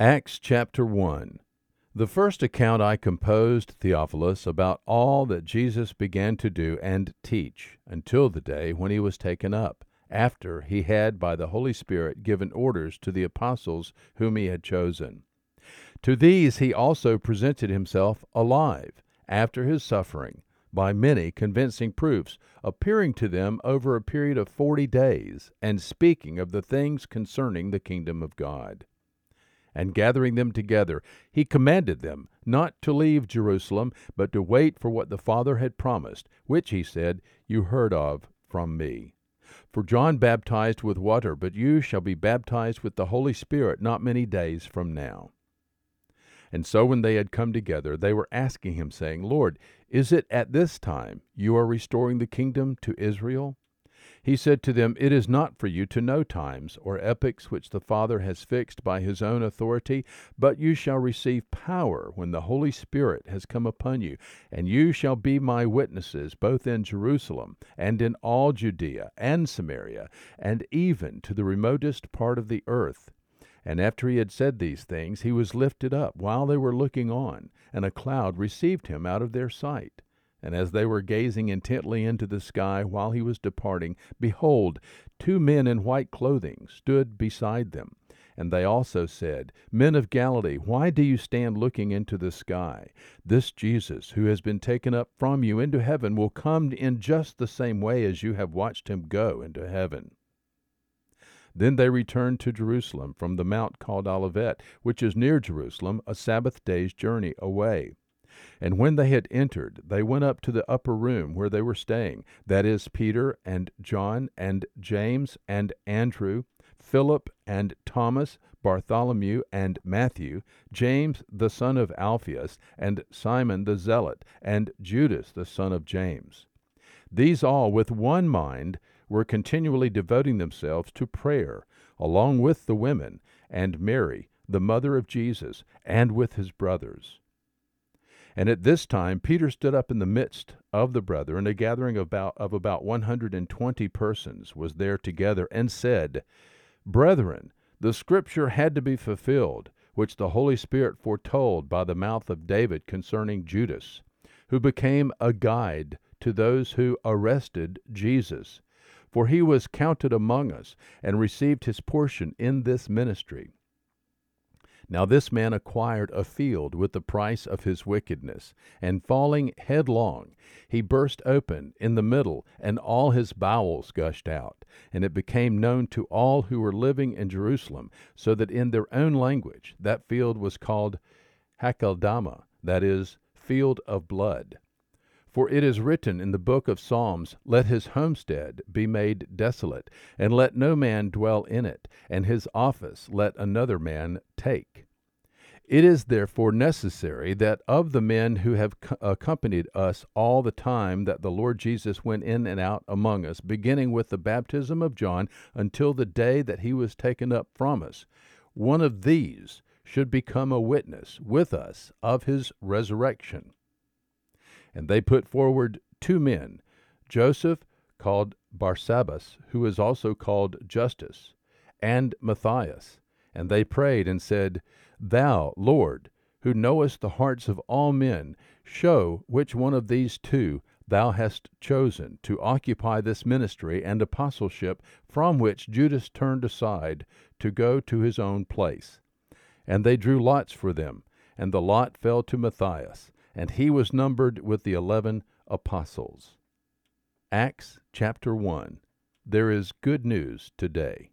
Acts chapter 1. The first account I composed, Theophilus, about all that Jesus began to do and teach until the day when he was taken up, after he had by the Holy Spirit given orders to the apostles whom he had chosen. To these he also presented himself alive, after his suffering, by many convincing proofs, appearing to them over a period of forty days, and speaking of the things concerning the kingdom of God and gathering them together, he commanded them not to leave Jerusalem, but to wait for what the Father had promised, which, he said, you heard of from me. For John baptized with water, but you shall be baptized with the Holy Spirit not many days from now. And so when they had come together, they were asking him, saying, Lord, is it at this time you are restoring the kingdom to Israel? He said to them, It is not for you to know times or epochs which the Father has fixed by his own authority, but you shall receive power when the Holy Spirit has come upon you, and you shall be my witnesses both in Jerusalem and in all Judea and Samaria, and even to the remotest part of the earth. And after he had said these things, he was lifted up while they were looking on, and a cloud received him out of their sight. And as they were gazing intently into the sky while he was departing, behold, two men in white clothing stood beside them. And they also said, Men of Galilee, why do you stand looking into the sky? This Jesus, who has been taken up from you into heaven, will come in just the same way as you have watched him go into heaven. Then they returned to Jerusalem from the mount called Olivet, which is near Jerusalem, a Sabbath day's journey away. And when they had entered, they went up to the upper room where they were staying, that is, Peter and John and James and Andrew, Philip and Thomas, Bartholomew and Matthew, James the son of Alphaeus, and Simon the Zealot, and Judas the son of James. These all, with one mind, were continually devoting themselves to prayer, along with the women, and Mary, the mother of Jesus, and with his brothers. And at this time Peter stood up in the midst of the brethren, a gathering of about, of about one hundred and twenty persons was there together, and said, Brethren, the scripture had to be fulfilled, which the Holy Spirit foretold by the mouth of David concerning Judas, who became a guide to those who arrested Jesus. For he was counted among us, and received his portion in this ministry. Now this man acquired a field with the price of his wickedness, and falling headlong, he burst open in the middle, and all his bowels gushed out. And it became known to all who were living in Jerusalem, so that in their own language that field was called Hakeldama, that is, field of blood. For it is written in the book of Psalms, Let his homestead be made desolate, and let no man dwell in it, and his office let another man take. It is therefore necessary that of the men who have accompanied us all the time that the Lord Jesus went in and out among us, beginning with the baptism of John until the day that he was taken up from us, one of these should become a witness with us of his resurrection. And they put forward two men, Joseph, called Barsabbas, who is also called Justus, and Matthias. And they prayed and said, Thou, Lord, who knowest the hearts of all men, show which one of these two thou hast chosen to occupy this ministry and apostleship from which Judas turned aside to go to his own place. And they drew lots for them, and the lot fell to Matthias, and he was numbered with the eleven apostles. Acts chapter 1. There is good news today.